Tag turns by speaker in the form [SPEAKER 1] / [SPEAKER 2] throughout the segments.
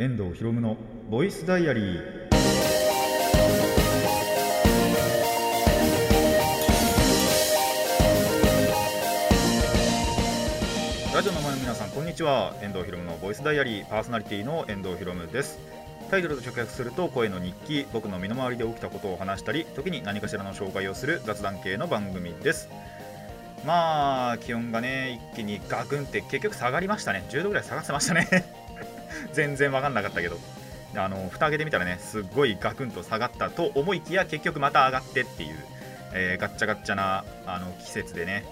[SPEAKER 1] 遠藤博夢のボイスダイアリー。ラジオの前の皆さんこんにちは。遠藤博夢のボイスダイアリー。パーソナリティの遠藤博夢です。タイトルと直訳すると声の日記。僕の身の回りで起きたことを話したり時に何かしらの紹介をする雑談系の番組です。まあ気温がね一気にガクンって結局下がりましたね。10度ぐらい下がってましたね。全然分かんなかったけど。あの蓋開けてみたらねすっごいガクンと下がったと思いきや結局また上がってっていう、えー、ガッチャガッチャなあの季節でね。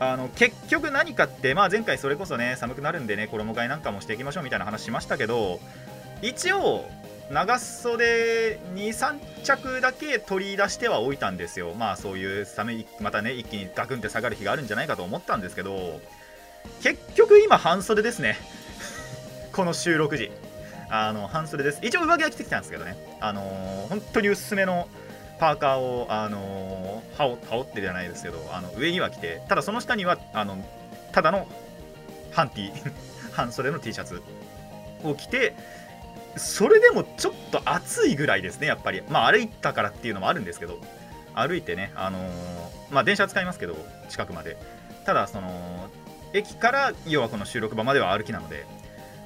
[SPEAKER 1] あの結局何かって、まあ、前回それこそね寒くなるんでね衣替えなんかもしていきましょうみたいな話しましたけど一応長袖23着だけ取り出してはおいたんですよ。まあそういう寒いまたね一気にガクンって下がる日があるんじゃないかと思ったんですけど結局今半袖ですね。この収録時。あの半袖です。一応上着は着てきたんですけどね。あのー、本当に薄めのパーカーを、あのー、羽織羽織ってじゃないですけどあの上には着てただその下にはあのただの半 T 半袖の T シャツを着てそれでもちょっと暑いぐらいですねやっぱり。まあ歩いたからっていうのもあるんですけど歩いてねあのー、まあ電車使いますけど近くまで。ただその駅から要はこの収録場までは歩きなので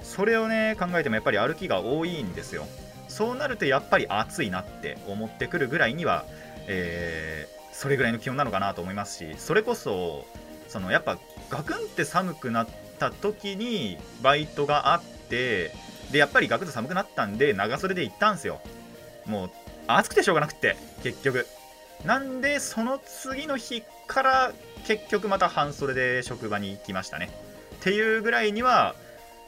[SPEAKER 1] それをね考えてもやっぱり歩きが多いんですよ。そうなるとやっぱり暑いなって思ってくるぐらいには、えー、それぐらいの気温なのかなと思いますしそれこそそのやっぱガクンって寒くなった時にバイトがあってでやっぱりガクッと寒くなったんで長袖で行ったんですよ。もう暑くてしょうがなくって結局。なんでその次の日から結局また半袖で職場に行きましたね。っていうぐらいには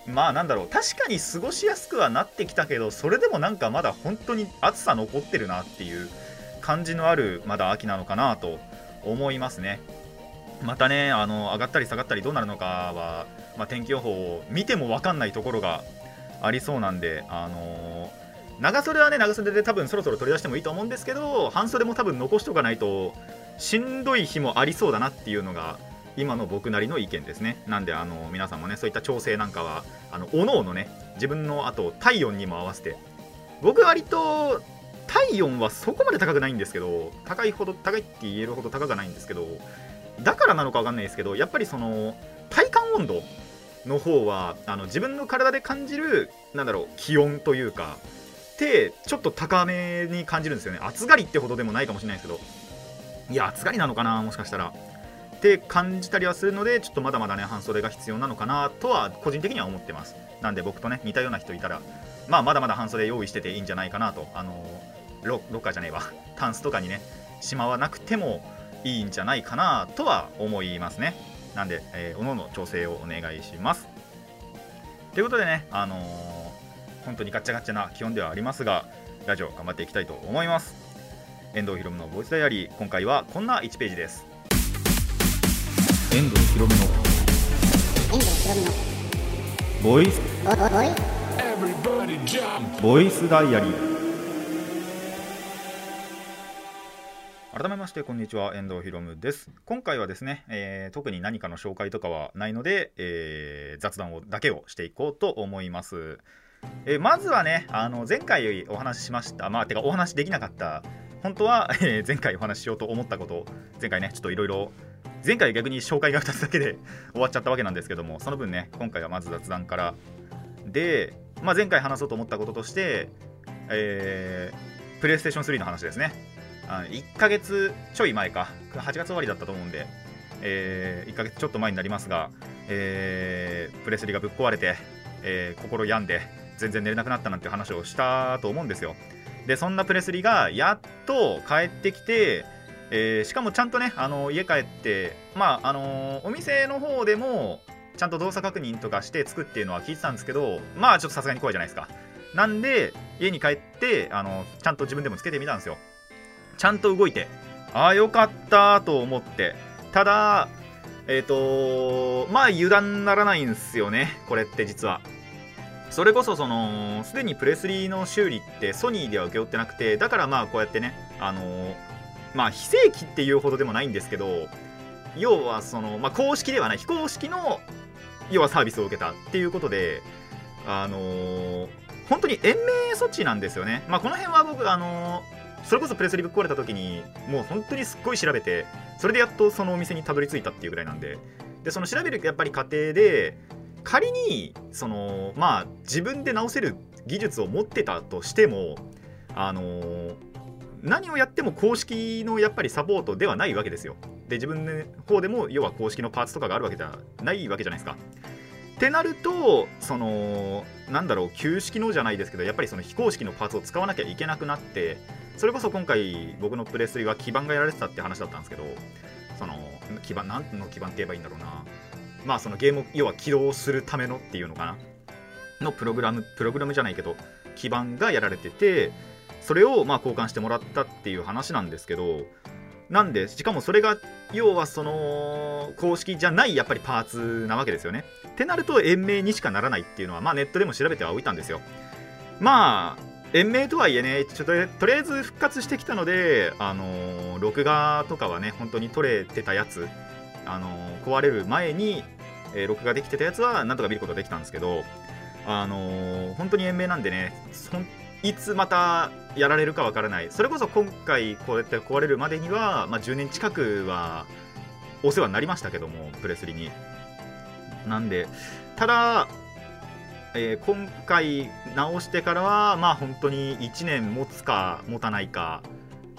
[SPEAKER 1] まあなんだろう確かに過ごしやすくはなってきたけどそれでもなんかまだ本当に暑さ残ってるなっていう感じのあるまだ秋なのかなと思いますね。またねあの上がったり下がったりどうなるのかは、まあ、天気予報を見ても分かんないところがありそうなんであのー、長袖はね長袖で多分そろそろ取り出してもいいと思うんですけど半袖も多分残しとかないとしんどい日もありそうだなっていうのが今の僕なりの意見ですね。なんであの皆さんもねそういった調整なんかはあのおのおのね自分のあと体温にも合わせて僕割と体温はそこまで高くないんですけど高いほど高いって言えるほど高くないんですけどだからなのか分かんないですけどやっぱりその体感温度の方はあの自分の体で感じるなんだろう気温というかってちょっと高めに感じるんですよね。暑がりってほどでもないかもしれないですけどいや暑がりなのかなもしかしたら。って感じたりはするのでちょっとまだまだね半袖が必要なのかなとは個人的には思ってます。なんで僕とね似たような人いたらまあまだまだ半袖用意してていいんじゃないかなとあのロロッカーじゃねえわ。タンスとかにねしまわなくてもいいんじゃないかなとは思いますね。なんで、えー、おのの調整をお願いします。ということでねあのー、本当にガッチャガチャな気温ではありますがラジオ頑張っていきたいと思います。遠藤ひろむのボイスダイアリー今回はこんな1ページです。遠藤ひろむの。遠藤ひろむのボイスボイスダイアリー。改めましてこんにちは。遠藤ひろむです。今回はですね、えー、特に何かの紹介とかはないので、えー、雑談をだけをしていこうと思います。え、まずはねあの前回お話ししました。まあてかお話できなかった。本当は、えー、前回お話ししようと思ったこと。前回ねちょっといろいろ前回逆に紹介が2つだけで 終わっちゃったわけなんですけどもその分ね今回はまず雑談から。で、まあ、前回話そうと思ったこととして、えー、プレイステーション3の話ですね。あ1ヶ月ちょい前か。8月終わりだったと思うんで、えー、1ヶ月ちょっと前になりますが、えー、プレスリがぶっ壊れて、えー、心病んで全然寝れなくなったなんて話をしたと思うんですよ。でそんなプレスリがやっと帰ってきてえー、しかもちゃんとねあの家帰ってまああのー、お店の方でもちゃんと動作確認とかしてつくっていうのは聞いてたんですけどまあちょっとさすがに怖いじゃないですか。なんで家に帰ってあのちゃんと自分でもつけてみたんですよ。ちゃんと動いてああよかったと思って。ただえっ、ー、とまあ油断ならないんですよねこれって実は。それこそそのすでにプレスリーの修理ってソニーでは請け負ってなくてだからまあこうやってねあのまあ非正規っていうほどでもないんですけど要はその、まあ、公式ではない非公式の要はサービスを受けたっていうことであのー、本当に延命措置なんですよね。まあ、この辺は僕、あのそれこそプレスリぶっ壊れた時にもう本当にすっごい調べてそれでやっとそのお店にたどり着いたっていうぐらいなんででその調べるやっぱり過程で仮にそのまあ自分で直せる技術を持ってたとしてもあの何をやっても公式のやっぱりサポートではないわけですよ。で自分の方でも要は公式のパーツとかがあるわけじゃないわけじゃないですか。ってなるとそのなんだろう旧式のじゃないですけどやっぱりその非公式のパーツを使わなきゃいけなくなってそれこそ今回僕のプレスリーは基盤がやられてたって話だったんですけどその基盤何の基盤って言えばいいんだろうなまあそのゲーム要は起動するためのっていうのかなのプログラムプログラムじゃないけど基盤がやられててそれをまあ交換してもらったっていう話なんですけどなんでしかもそれが要はその公式じゃないやっぱりパーツなわけですよね。ってなると延命にしかならないっていうのはまあネットでも調べてはおいたんですよ。まあ延命とはいえねちょっととりあえず復活してきたのであの、録画とかはね本当に撮れてたやつあの、壊れる前に、え、録画できてたやつはなんとか見ることができたんですけどあのー、本当に延命なんでねいつまたやられるかわからない。それこそ今回こうやって壊れるまでには、まあ、10年近くはお世話になりましたけどもプレスリに。なんでただ、えー、今回直してからはまあ本当に1年持つか持たないか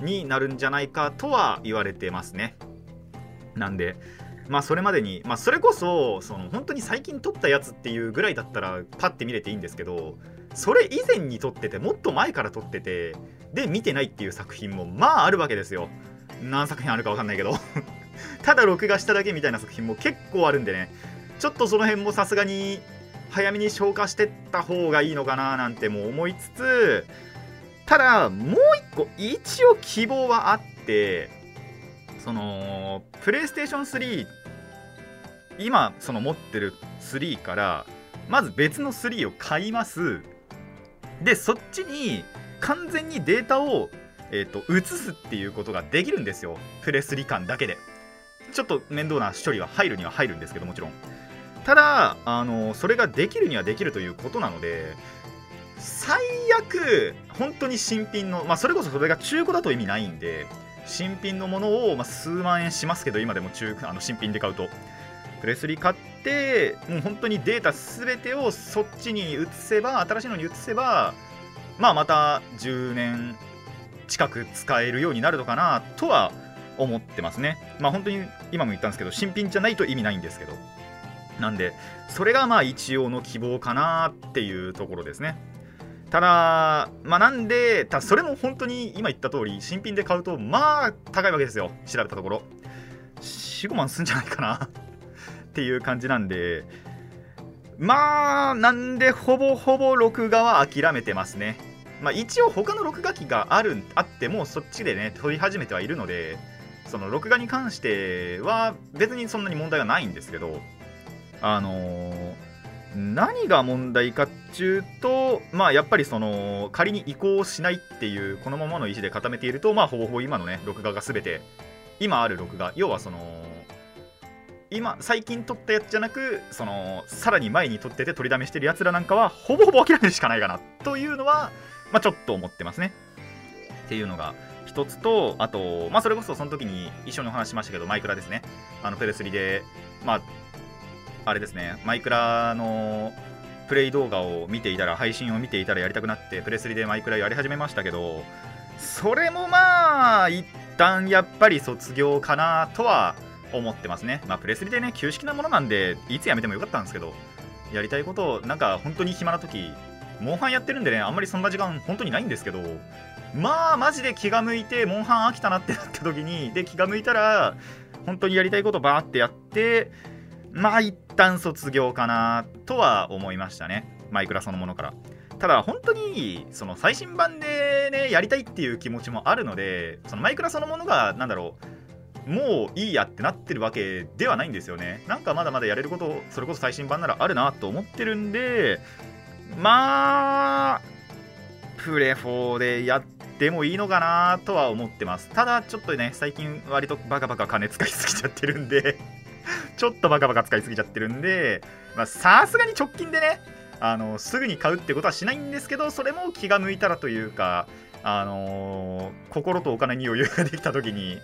[SPEAKER 1] になるんじゃないかとは言われてますね。なんでまあそれまでに、まあ、それこそその本当に最近撮ったやつっていうぐらいだったらパッて見れていいんですけどそれ以前に撮っててもっと前から撮っててで見てないっていう作品もまああるわけですよ。何作品あるか分かんないけど。ただ録画しただけみたいな作品も結構あるんでね。ちょっとその辺もさすがに早めに消化してった方がいいのかななんても思いつつただもう一個一応希望はあってそのプレイステーション3今その持ってる3からまず別の3を買います。でそっちに完全にデータを、えーと、移すっていうことができるんですよ。プレスリ感だけで。ちょっと面倒な処理は入るには入るんですけどもちろん。ただあのそれができるにはできるということなので最悪本当に新品のまあそれこそそれが中古だと意味ないんで新品のものを、まあ、数万円しますけど今でも中あの新品で買うと。プレスリー買ってもう本当にデータ全てをそっちに移せば新しいのに移せばまあまた10年近く使えるようになるのかなとは思ってますねまあ本当に今も言ったんですけど新品じゃないと意味ないんですけどなんでそれがまあ一応の希望かなっていうところですねただ、まあ、なんで、たそれも本当に今言った通り、新品で買うと、まあ、高いわけですよ。調べたところ。4、5万すんじゃないかなっていう感じなんで、まあ、なんでほぼほぼ録画は諦めてますね。まあ、一応他の録画機があるあってもそっちでね撮り始めてはいるのでその録画に関しては別にそんなに問題はないんですけどあのー、何が問題かっちゅうとまあやっぱりその仮に移行しないっていうこのままの意思で固めているとまあほぼほぼ今のね録画が全て今ある録画要はその今最近撮ったやつじゃなくそのさらに前に撮ってて取りだめしてるやつらなんかはほぼほぼ諦めるしかないかなというのは、まあ、ちょっと思ってますね。っていうのが一つとあと、まあ、それこそその時に一緒にお話しましたけどマイクラですね。あのプレスリでまああれですね。マイクラのプレイ動画を見ていたら配信を見ていたらやりたくなってプレスリでマイクラやり始めましたけどそれもまあ一旦やっぱり卒業かなとは思ってますね。まあ、プレスリでね、旧式なものなんで、いつやめてもよかったんですけど、やりたいことを、なんか本当に暇な時、モンハンやってるんでね、あんまりそんな時間本当にないんですけど、まあ、マジで気が向いて、モンハン飽きたなってなった時に、で、気が向いたら、本当にやりたいことバーってやって、まあ、一旦卒業かなとは思いましたね。マイクラそのものから。ただ、本当に、その最新版でね、やりたいっていう気持ちもあるので、そのマイクラそのものが、なんだろう、もういいやってなってるわけではないんですよね。なんかまだまだやれること、それこそ最新版ならあるなと思ってるんで、まあ、プレ4でやってもいいのかなとは思ってます。ただ、ちょっとね、最近割とバカバカ金使いすぎちゃってるんで ちょっとバカバカ使いすぎちゃってるんで、ま、さすがに直近でね、あのすぐに買うってことはしないんですけどそれも気が向いたらというかあのー、心とお金に余裕ができた時に、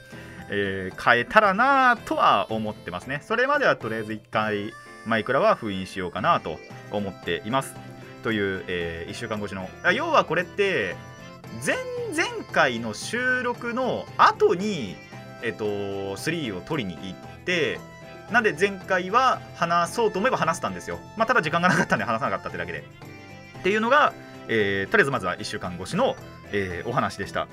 [SPEAKER 1] えー、買えたらなとは思ってますね。それまではとりあえず1回マイクラは封印しようかなと思っています。という、えー、1週間越しの。要はこれって前々回の収録の後にえっと3を取りに行ってなんで前回は話そうと思えば話せたんですよ、まあ、ただ時間がなかったんで話さなかったってだけで。っていうのが、えー、とりあえずまずは1週間越しの、えー、お話でした。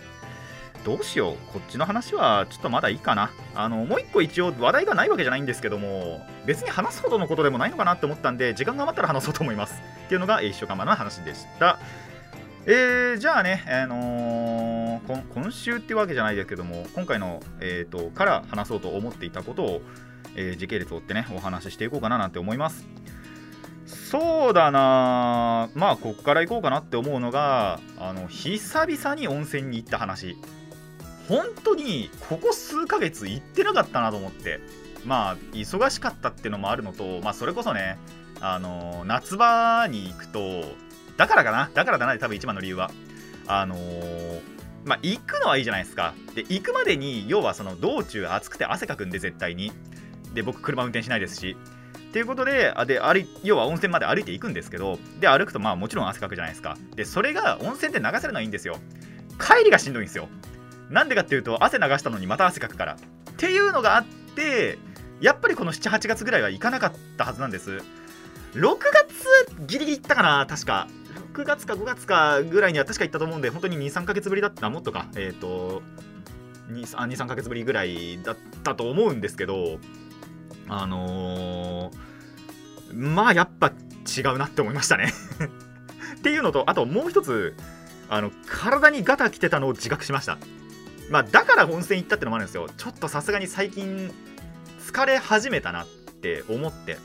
[SPEAKER 1] どうしよう。こっちの話はちょっとまだいいかな。あのもう一個一応話題がないわけじゃないんですけども別に話すほどのことでもないのかなって思ったんで時間が余ったら話そうと思いますっていうのが1週間前の話でした。えー、じゃあね、あのー、今週っていうわけじゃないですけども今回の、えーと、から話そうと思っていたことを、えー、時系列を追ってねお話ししていこうかななんて思います。そうだなまあこっから行こうかなって思うのがあの久々に温泉に行った話。本当にここ数ヶ月行ってなかったなと思って。まあ忙しかったっていうのもあるのとまあそれこそねあの夏場に行くとだからかな？だからだな多分一番の理由は。あのー、まあ行くのはいいじゃないですか。で行くまでに要はその道中暑くて汗かくんで絶対に。で僕車運転しないですし。っていうことであで歩要は温泉まで歩いていくんですけどで歩くとまあもちろん汗かくじゃないですか。でそれが温泉で流せるのはいいんですよ。帰りがしんどいんですよ。なんでかっていうと汗流したのにまた汗かくから。っていうのがあってやっぱりこの78月ぐらいは行かなかったはずなんです。6月ギリギリ行ったかな確か。6月か5月かぐらいには確か行ったと思うんで本当に23ヶ月ぶりだった。もっとか。えっ、ー、と23ヶ月ぶりぐらいだったと思うんですけどあのー、まあやっぱ違うなって思いましたね。っていうのとあともう一つあの体にガタ来てたのを自覚しました。まあだから温泉行ったってのもあるんですよ。ちょっとさすがに最近疲れ始めたなって思って。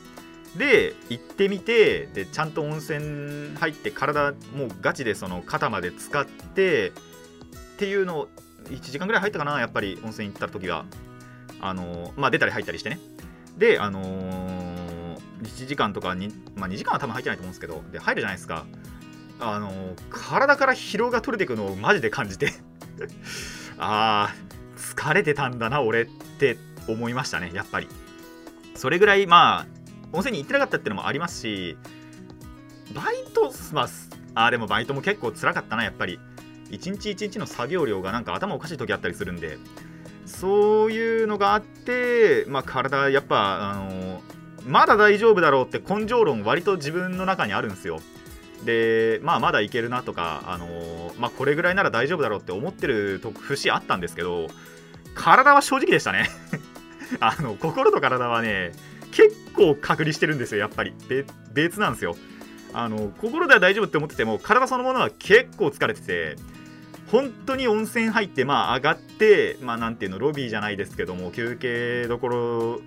[SPEAKER 1] で行ってみてでちゃんと温泉入って体もうガチでその肩まで使ってっていうのを1時間ぐらい入ったかなやっぱり温泉行った時は。あのまあ出たり入ったりしてね。であのー、1時間とかに、まあ、2時間は多分入ってないと思うんですけどで入るじゃないですか。あのー、体から疲労が取れていくのをマジで感じて。あー疲れてたんだな俺って思いましたねやっぱり。それぐらいまあ温泉に行ってなかったっていうのもありますしバイトまああでもバイトも結構辛かったなやっぱり。一日一日の作業量がなんか頭おかしい時あったりするんで。そういうのがあって、まあ、体やっぱあのまだ大丈夫だろうって根性論割と自分の中にあるんですよ。でまあまだいけるなとか、あのまあ、これぐらいなら大丈夫だろうって思ってる節あったんですけど体は正直でしたね。あの心と体はね結構隔離してるんですよやっぱり。別なんですよ。あの心では大丈夫って思ってても体そのものは結構疲れてて本当に温泉入ってまあ上がってまあなんていうのロビーじゃないですけども休憩どころ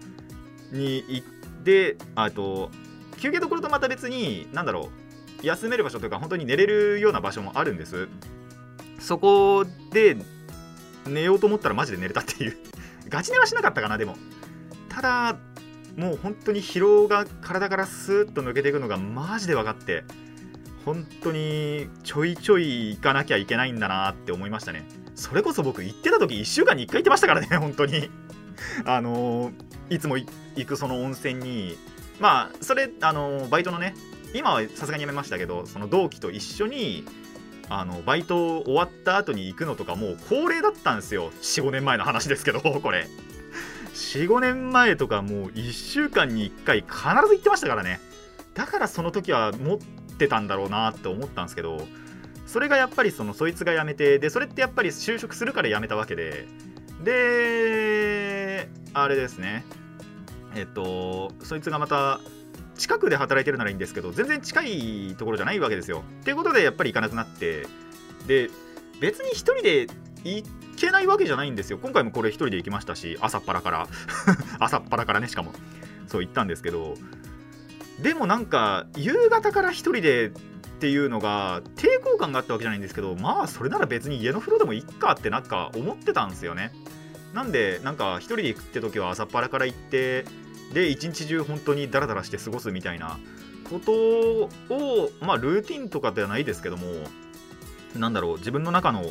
[SPEAKER 1] に行ってあと休憩どころとまた別に何だろう休める場所というか本当に寝れるような場所もあるんです。そこで寝ようと思ったらマジで寝れたっていう。ガチ寝はしなかったかなでも。ただもう本当に疲労が体からスーッと抜けていくのがマジで分かって本当にちょいちょい行かなきゃいけないんだなって思いましたね。それこそ僕行ってた時1週間に1回行ってましたからね 本当に。あのいつも行くその温泉にまあそれあのバイトのね今はさすがにやめましたけどその同期と一緒にあのバイト終わった後に行くのとかもう恒例だったんですよ。45年前の話ですけど これ。45年前とかもう1週間に1回必ず行ってましたからね。だからその時は持ってたんだろうなって思ったんですけどそれがやっぱりそのそいつが辞めてでそれってやっぱり就職するから辞めたわけでであれですね。えっとそいつがまた近くで働いてるならいいんですけど全然近いところじゃないわけですよ。っていうことでやっぱり行かなくなってで別に1人で行けないわけじゃないんですよ。今回もこれ1人で行きましたし朝っぱらから。朝っぱらからねしかも。そう行ったんですけどでもなんか夕方から1人でっていうのが抵抗感があったわけじゃないんですけどまあそれなら別に家の風呂でもいっかってなんか思ってたんですよね。なんでなんか1人で行くって時は朝っぱらから行ってで一日中本当にダラダラして過ごすみたいなことをまあルーティンとかではないですけどもなんだろう自分の中の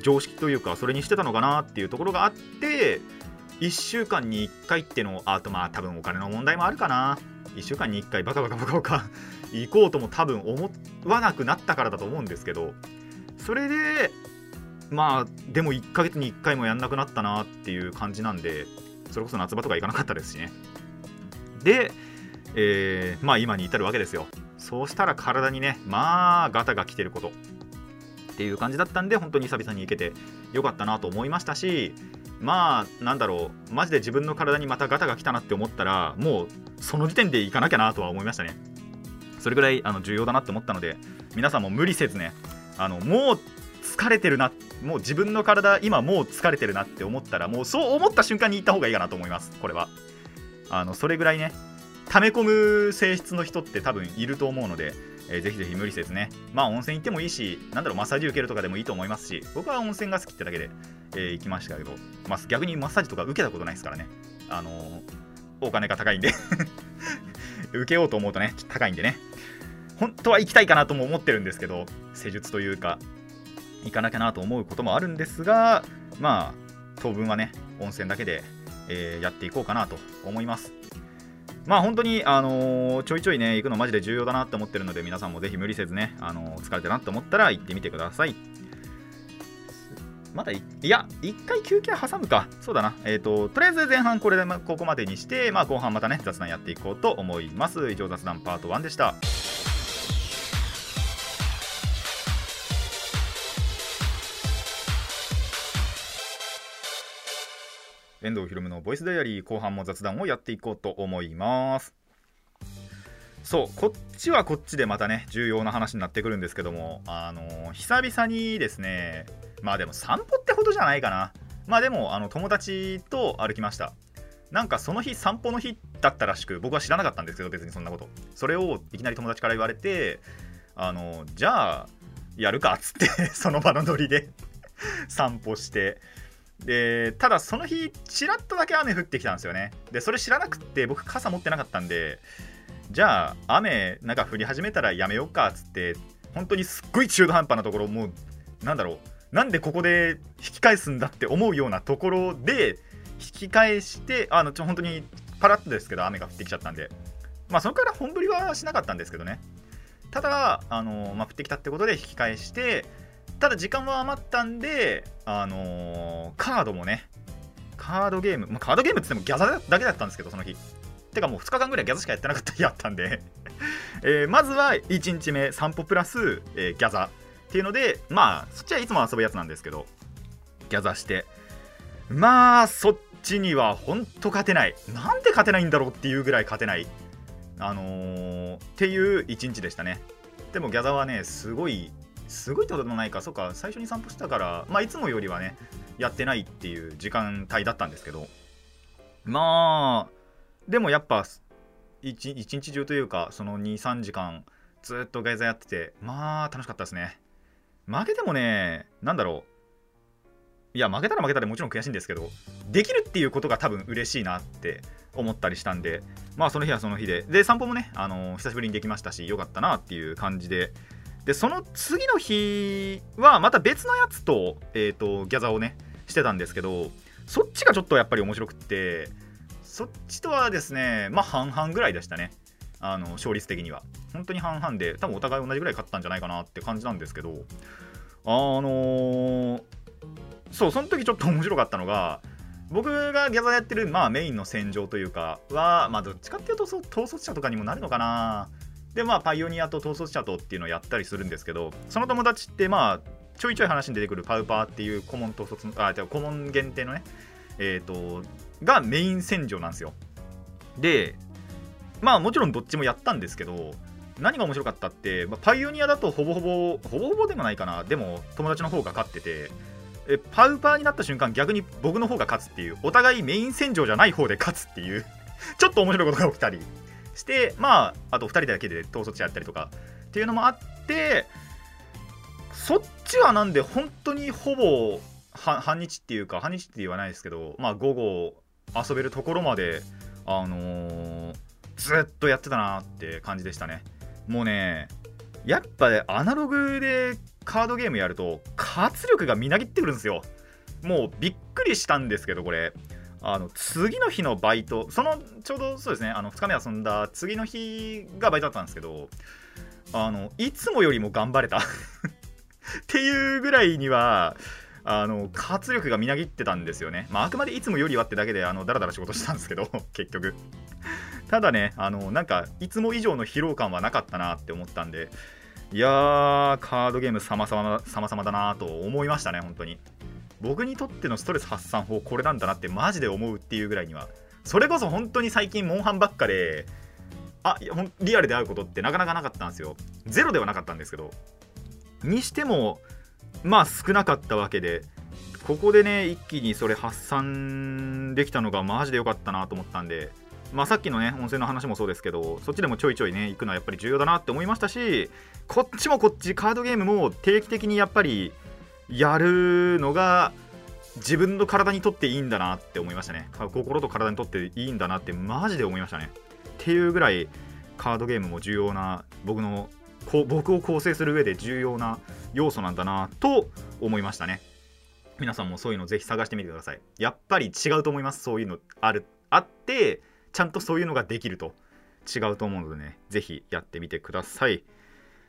[SPEAKER 1] 常識というかそれにしてたのかなっていうところがあって1週間に1回ってのあとまあ多分お金の問題もあるかな。1週間に1回バカバカバカバカ 行こうとも多分思わなくなったからだと思うんですけどそれでまあでも1ヶ月に1回もやんなくなったなっていう感じなんでそれこそ夏場とか行かなかったですしね。で、えー、まあ今に至るわけですよ。そうしたら体にねまあガタが来てること。っていう感じだったんで本当に久々に行けてよかったなと思いましたしまあなんだろう。マジで自分の体にまたガタが来たなって思ったらもうその時点で行かなきゃなとは思いましたね。それぐらいあの重要だなって思ったので皆さんも無理せずねあのもう疲れてるな。もう自分の体今もう疲れてるなって思ったらもうそう思った瞬間に行った方がいいかなと思います。これは。あのそれぐらいね溜め込む性質の人って多分いると思うのでえー、ぜひぜひ無理せずね、まあ温泉行ってもいいし、なんだろう、マッサージ受けるとかでもいいと思いますし、僕は温泉が好きってだけで、えー、行きましたけど、まあ、逆にマッサージとか受けたことないですからね、あのー、お金が高いんで。受けようと思うとね、高いんでね、本当は行きたいかなとも思ってるんですけど、施術というか、行かなきゃなと思うこともあるんですが、まあ、当分はね、温泉だけで、えー、やっていこうかなと思います。まあ本当に、あのー、ちょいちょいね、行くのマジで重要だなって思ってるので、皆さんもぜひ無理せずね、あのー、疲れてるなって思ったら行ってみてください。まだい、いや、一回休憩挟むか。そうだな。えっ、ー、と、とりあえず前半これで、まここまでにして、まあ後半またね、雑談やっていこうと思います。以上、雑談パート1でした。遠藤ひろむのボイスダイアリー後半も雑談をやっていこうと思います。そうこっちはこっちでまたね重要な話になってくるんですけどもあのー、久々にですねまあでも散歩ってほどじゃないかな。まあでもあの友達と歩きました。なんかその日散歩の日だったらしく僕は知らなかったんですけど別にそんなこと。それをいきなり友達から言われてあのじゃあやるかっつって その場のノリで散歩してでただその日ちらっとだけ雨降ってきたんですよね。でそれ知らなくて僕傘持ってなかったんでじゃあ雨なんか降り始めたらやめようかっつって本当にすっごい中途半端なところもうなんだろうなんでここで引き返すんだって思うようなところで引き返してあのちょ本当にパラッとですけど雨が降ってきちゃったんで。まあそこから本降りはしなかったんですけどね。ただあの、まあ、降ってきたってことで引き返してただ時間は余ったんで、あのー、カードもね、カードゲーム、まあ、カードゲームって言ってもギャザだけだったんですけど、その日。てかもう2日間ぐらいギャザしかやってなかった日やったんで えー、まずは1日目散歩プラス、えー、ギャザっていうので、まあ、そっちはいつも遊ぶやつなんですけど、ギャザして、まあ、そっちには本当勝てない。なんで勝てないんだろうっていうぐらい勝てない。あのー、っていう1日でしたね。でもギャザはね、すごいすごいってことでもないか、そうか、最初に散歩したから、まあ、いつもよりはね、やってないっていう時間帯だったんですけど、まあ、でもやっぱ、一日中というか、その2、3時間、ずっとガイザやってて、まあ、楽しかったですね。負けてもね、なんだろう。いや、負けたら負けたらもちろん悔しいんですけど、できるっていうことが多分嬉しいなって思ったりしたんで、まあその日はその日で、で、散歩もね、あのー、久しぶりにできましたし、よかったなっていう感じで、でその次の日はまた別のやつと,、えーと、ギャザーをねしてたんですけどそっちがちょっとやっぱり面白くってそっちとはですねまあ半々ぐらいでしたね。あの勝率的には。本当に半々で多分お互い同じぐらい勝ったんじゃないかなって感じなんですけどあのー、そうその時ちょっと面白かったのが僕がギャザーやってる、まあ、メインの戦場というかは、まあ、どっちかっていうと統率者とかにもなるのかな。でまあパイオニアと統率者とっていうのをやったりするんですけどその友達ってまあちょいちょい話に出てくるパウパーっていう顧問統率あじゃ顧問限定のねえっ、ー、とがメイン戦場なんですよ。でまあもちろんどっちもやったんですけど何が面白かったって、まあ、パイオニアだとほぼほぼほぼほぼでもないかな。でも友達の方が勝っててえパウパーになった瞬間逆に僕の方が勝つっていうお互いメイン戦場じゃない方で勝つっていうちょっと面白いことが起きたり。してまああと2人だけで統率やったりとかっていうのもあってそっちはなんで本当にほぼ半日っていうか半日って言わないですけどまあ午後遊べるところまであのー、ずっとやってたなって感じでしたね。もうねやっぱねアナログでカードゲームやると活力がみなぎってくるんですよ。もうびっくりしたんですけどこれ。あの次の日のバイトそのちょうどそうですねあの2日目遊んだ次の日がバイトだったんですけどあのいつもよりも頑張れた。っていうぐらいにはあの活力がみなぎってたんですよね、まあ、あくまでいつもよりはってだけであのだらだら仕事したんですけど 結局。ただねあのなんかいつも以上の疲労感はなかったなって思ったんでいやーカードゲーム様々様々だなと思いましたね本当に。僕にとってのストレス発散法これなんだなってマジで思うっていうぐらいにはそれこそ本当に最近モンハンばっかであリアルで会うことってなかなかなかったんですよ。ゼロではなかったんですけどにしてもまあ少なかったわけでここでね一気にそれ発散できたのがマジで良かったなと思ったんでまあ、さっきのね温泉の話もそうですけどそっちでもちょいちょいね行くのはやっぱり重要だなって思いましたしこっちもこっちカードゲームも定期的にやっぱりやるのが自分の体にとっていいんだなって思いましたね。心と体にとっていいんだなってマジで思いましたね。っていうぐらいカードゲームも重要な僕の僕を構成する上で重要な要素なんだなと思いましたね。皆さんもそういうのぜひ探してみてください。やっぱり違うと思います。そういうのあるあってちゃんとそういうのができると。違うと思うのでねぜひやってみてください。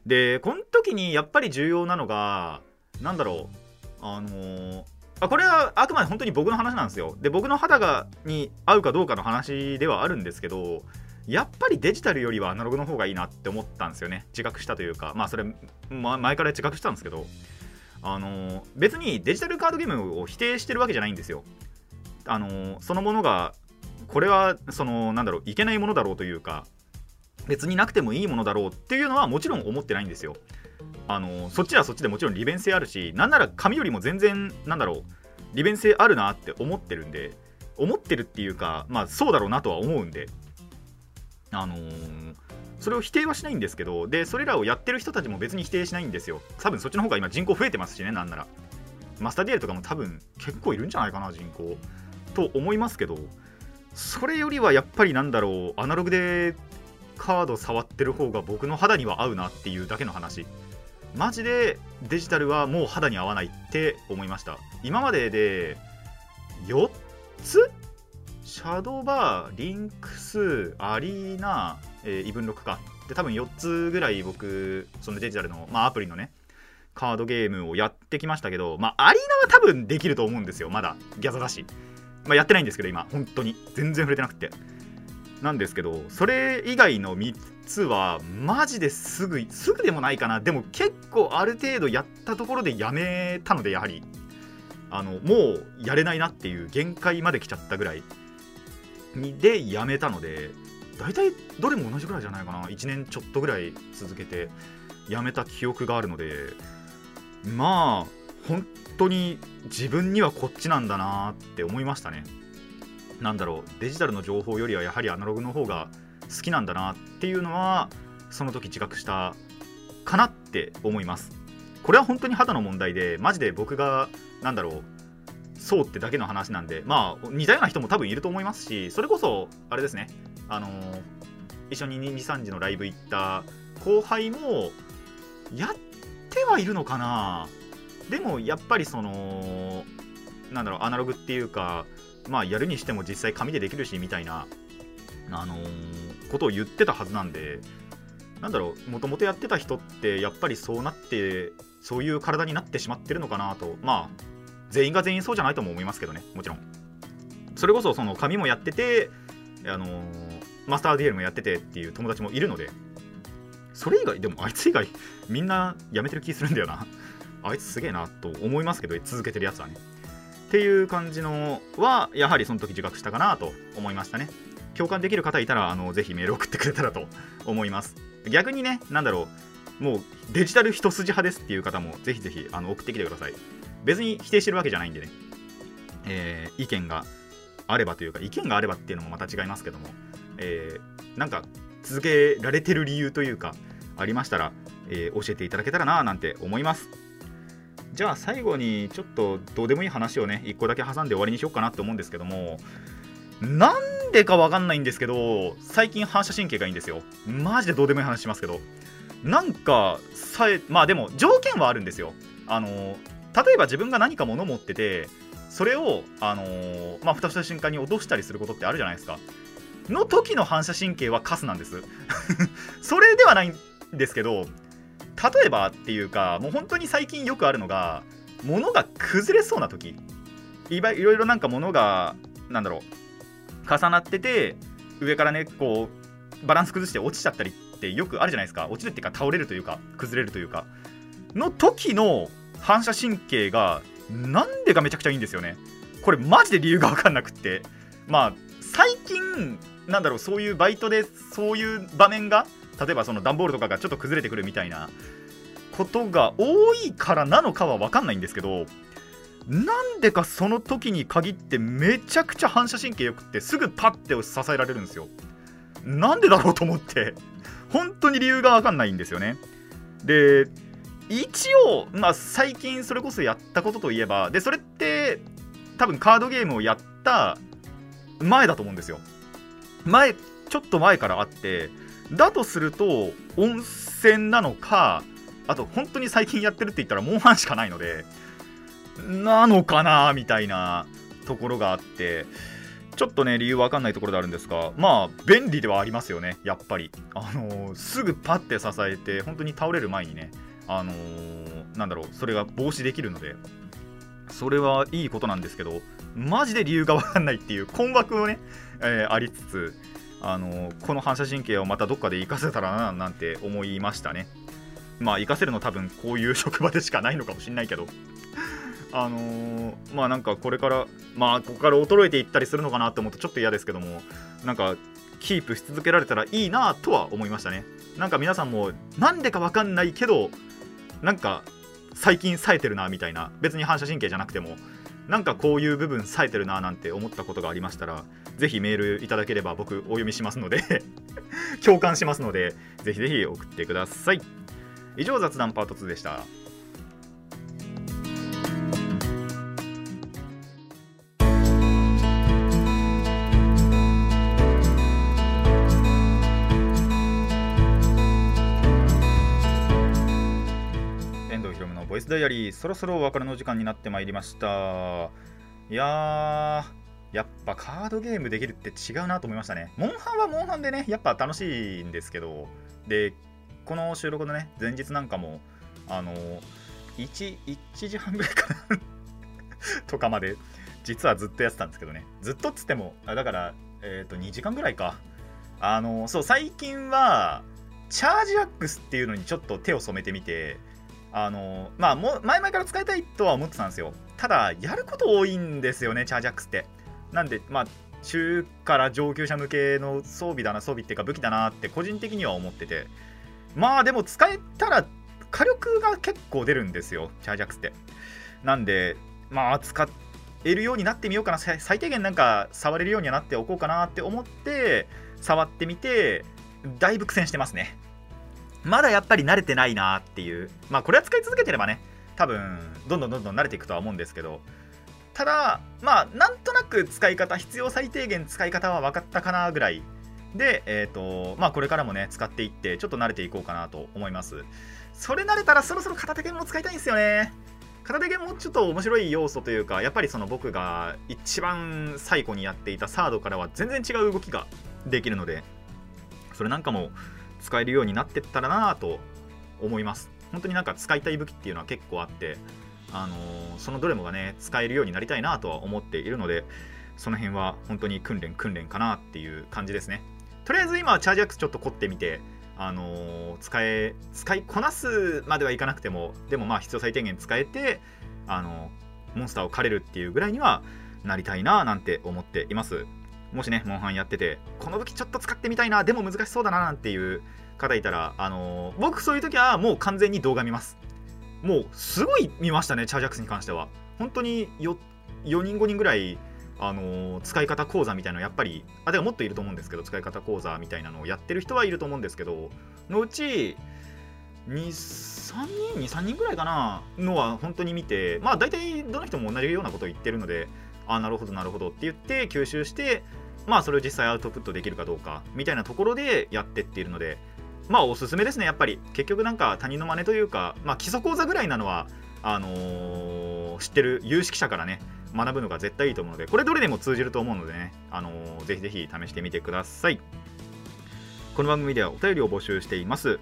[SPEAKER 1] でこの時にやっぱり重要なのが何だろう。あのー、あこれはあくまで本当に僕の話なんですよ。で僕の肌がに合うかどうかの話ではあるんですけどやっぱりデジタルよりはアナログの方がいいなって思ったんですよね。自覚したというか。まあそれ、ま、前から自覚したんですけど。あのー、別にデジタルカードゲームを否定してるわけじゃないんですよ。あのー、そのものがこれはそのなんだろういけないものだろうというか。別になくてもいいものだろうっていうのはもちろん思ってないんですよ。あのそっちはそっちでもちろん利便性あるしなんなら紙よりも全然なんだろう利便性あるなって思ってるんで思ってるっていうかまあそうだろうなとは思うんで。あのー、それを否定はしないんですけどでそれらをやってる人たちも別に否定しないんですよ。多分そっちの方が今人口増えてますしねなんなら。マスターディエルとかも多分結構いるんじゃないかな人口。と思いますけどそれよりはやっぱりなんだろうアナログでカード触ってる方が僕の肌には合うなっていうだけの話。マジでデジタルはもう肌に合わないって思いました。今までで4つ？シャドーバーリンクスアリーナ、えー、イブンロックか。で多分4つぐらい僕そのデジタルの、まあ、アプリのねカードゲームをやってきましたけどまあアリーナは多分できると思うんですよ。まだギャザだし。まあ、やってないんですけど今本当に。全然触れてなくて。なんですけどそれ以外の3つはマジですぐすぐでもないかな。でも結構ある程度やったところでやめたのでやはり。あのもうやれないなっていう限界まで来ちゃったぐらい。でやめたので大体どれも同じぐらいじゃないかな。1年ちょっとぐらい続けてやめた記憶があるので。まあ本当に自分にはこっちなんだなって思いましたね。なんだろうデジタルの情報よりはやはりアナログの方が好きなんだなっていうのはその時自覚したかなって思います。これは本当に肌の問題でマジで僕がなんだろうそうってだけの話なんでまあ似たような人も多分いると思いますしそれこそあれですねあのー、一緒に23時のライブ行った後輩もやってはいるのかな。でもやっぱりそのなんだろうアナログっていうかまあやるにしても実際紙でできるしみたいなあのー、ことを言ってたはずなんでなんだろうもともとやってた人ってやっぱりそうなってそういう体になってしまってるのかなとまあ全員が全員そうじゃないとも思いますけどねもちろん。それこそその紙もやっててあのー、マスターディエルもやっててっていう友達もいるのでそれ以外でもあいつ以外みんなやめてる気するんだよな。あいつすげえなと思いますけど続けてるやつはね。っていう感じのはやはりその時自覚したかなと思いましたね。共感できる方いたらあのぜひメール送ってくれたらと思います。逆にね何だろう。もうデジタル一筋派ですっていう方もぜひぜひあの送ってきてください。別に否定してるわけじゃないんでね、えー、意見があればというか意見があればっていうのもまた違いますけども、えー、なんか続けられてる理由というかありましたら、えー、教えていただけたらななんて思います。じゃあ最後にちょっとどうでもいい話をね1個だけ挟んで終わりにしようかなって思うんですけどもなんでかわかんないんですけど最近反射神経がいいんですよ。マジでどうでもいい話しますけど。なんかさえまあでも条件はあるんですよ。あの例えば自分が何か物持っててそれをあのまあ蓋した瞬間に落としたりすることってあるじゃないですか。の時の反射神経はカスなんです。それではないんですけど例えばっていうかもう本当に最近よくあるのが物が崩れそうな時。いろいろなんか物がなんだろう重なってて上からねこうバランス崩して落ちちゃったりってよくあるじゃないですか。落ちるっていうか倒れるというか崩れるというか。の時の反射神経がなんでかめちゃくちゃいいんですよね。これマジで理由が分かんなくって。まあ最近なんだろうそういうバイトでそういう場面が例えばその段ボールとかがちょっと崩れてくるみたいなことが多いからなのかは分かんないんですけどなんでかその時に限ってめちゃくちゃ反射神経よくってすぐパッて支えられるんですよ。なんでだろうと思って本当に理由が分かんないんですよね。で一応、まあ、最近それこそやったことといえばでそれって多分カードゲームをやった前だと思うんですよ。前ちょっと前からあってだとすると温泉なのかあと本当に最近やってるって言ったらモンハンしかないのでなのかなみたいなところがあってちょっとね理由わかんないところであるんですがまあ便利ではありますよねやっぱり。あのー、すぐパッて支えて本当に倒れる前にねあのー、なんだろうそれが防止できるのでそれはいいことなんですけどマジで理由がわかんないっていう困惑をね、えー、ありつつあのこの反射神経をまたどっかで活かせたらななんて思いましたね。まあ活かせるの多分こういう職場でしかないのかもしんないけど。あのー、まあなんかこれからまあここから衰えていったりするのかなって思うとちょっと嫌ですけどもなんかキープし続けられたらいいなとは思いましたね。なんか皆さんもなんでかわかんないけどなんか最近冴えてるなみたいな別に反射神経じゃなくてもなんかこういう部分冴えてるななんて思ったことがありましたらぜひメールいただければ僕お読みしますので 共感しますのでぜひぜひ送ってください。以上雑談パート2でした。スダイアリーそろそろお別れの時間になってまいりました。いやーやっぱカードゲームできるって違うなと思いましたね。モンハンはモンハンでねやっぱ楽しいんですけど。でこの収録のね前日なんかもあの 1, 1時半ぐらいかな。とかまで実はずっとやってたんですけどね。ずっとっつってもだからえっ、ー、と2時間ぐらいか。あのそう最近はチャージアックスっていうのにちょっと手を染めてみてあのまあも前々から使いたいとは思ってたんですよ。ただやること多いんですよねチャージアックスって。なんでまあ中から上級者向けの装備だな装備っていうか武器だなって個人的には思ってて。まあでも使えたら火力が結構出るんですよチャージアックスって。なんでまあ使えるようになってみようかな。最低限なんか触れるようにはなっておこうかなって思って触ってみてだいぶ苦戦してますね。まだやっぱり慣れてないなっていう。まあこれは使い続けてればね多分どんどんどんどん慣れていくとは思うんですけど。ただまあなんとなく使い方必要最低限使い方は分かったかなぐらい。でえっ、ー、とまあこれからもね使っていってちょっと慣れていこうかなと思います。それ慣れたらそろそろ片手剣も使いたいんですよね。片手剣もちょっと面白い要素というかやっぱりその僕が一番最古にやっていたサードからは全然違う動きができるのでそれなんかも使えるようになってったらなと思います。本当になんか使いたい武器っていうのは結構あってあのー、そのどれもがね使えるようになりたいなとは思っているのでその辺は本当に訓練訓練かなっていう感じですね。とりあえず今はチャージアックスちょっと凝ってみてあのー、使え使いこなすまではいかなくてもでもまあ必要最低限使えてあのー、モンスターを狩れるっていうぐらいにはなりたいななんて思っています。もしね、モンハンやってて、この武器ちょっと使ってみたいな、でも難しそうだななんていう方いたら、あのー、僕そういう時はもう完全に動画見ます。もうすごい見ましたね、チャージャックスに関しては。本当に 4, 4人5人ぐらい、あのー、使い方講座みたいなのやっぱり、あ、でももっといると思うんですけど、使い方講座みたいなのをやってる人はいると思うんですけど、のうち、2、3人、2、3人ぐらいかなのは本当に見て、まあ大体どの人も同じようなことを言ってるので、あ、なるほど、なるほどって言って吸収して、まあそれを実際アウトプットできるかどうかみたいなところでやってっているのでまあおすすめですねやっぱり。結局なんか他人の真似というかまあ基礎講座ぐらいなのはあのー、知ってる有識者からね学ぶのが絶対いいと思うのでこれどれでも通じると思うのでね、あのー、ぜひぜひ試してみてください。この番組ではお便りを募集しています。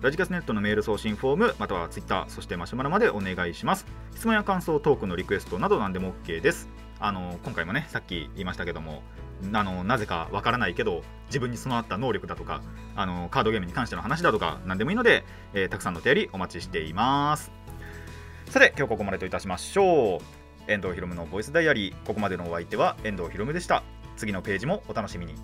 [SPEAKER 1] ラジカスネットのメール送信フォームまたはツイッターそしてマシュマロまでお願いします。質問や感想トークのリクエストなど何でも OK です。あの今回もねさっき言いましたけどもあのなぜかわからないけど自分に備わった能力だとかあのカードゲームに関しての話だとか何でもいいので、えー、たくさんの手よりお待ちしています。さて今日ここまでといたしましょう。遠藤ひろむのボイスダイアリー。ここまでのお相手は遠藤ひろむでした。次のページもお楽しみに。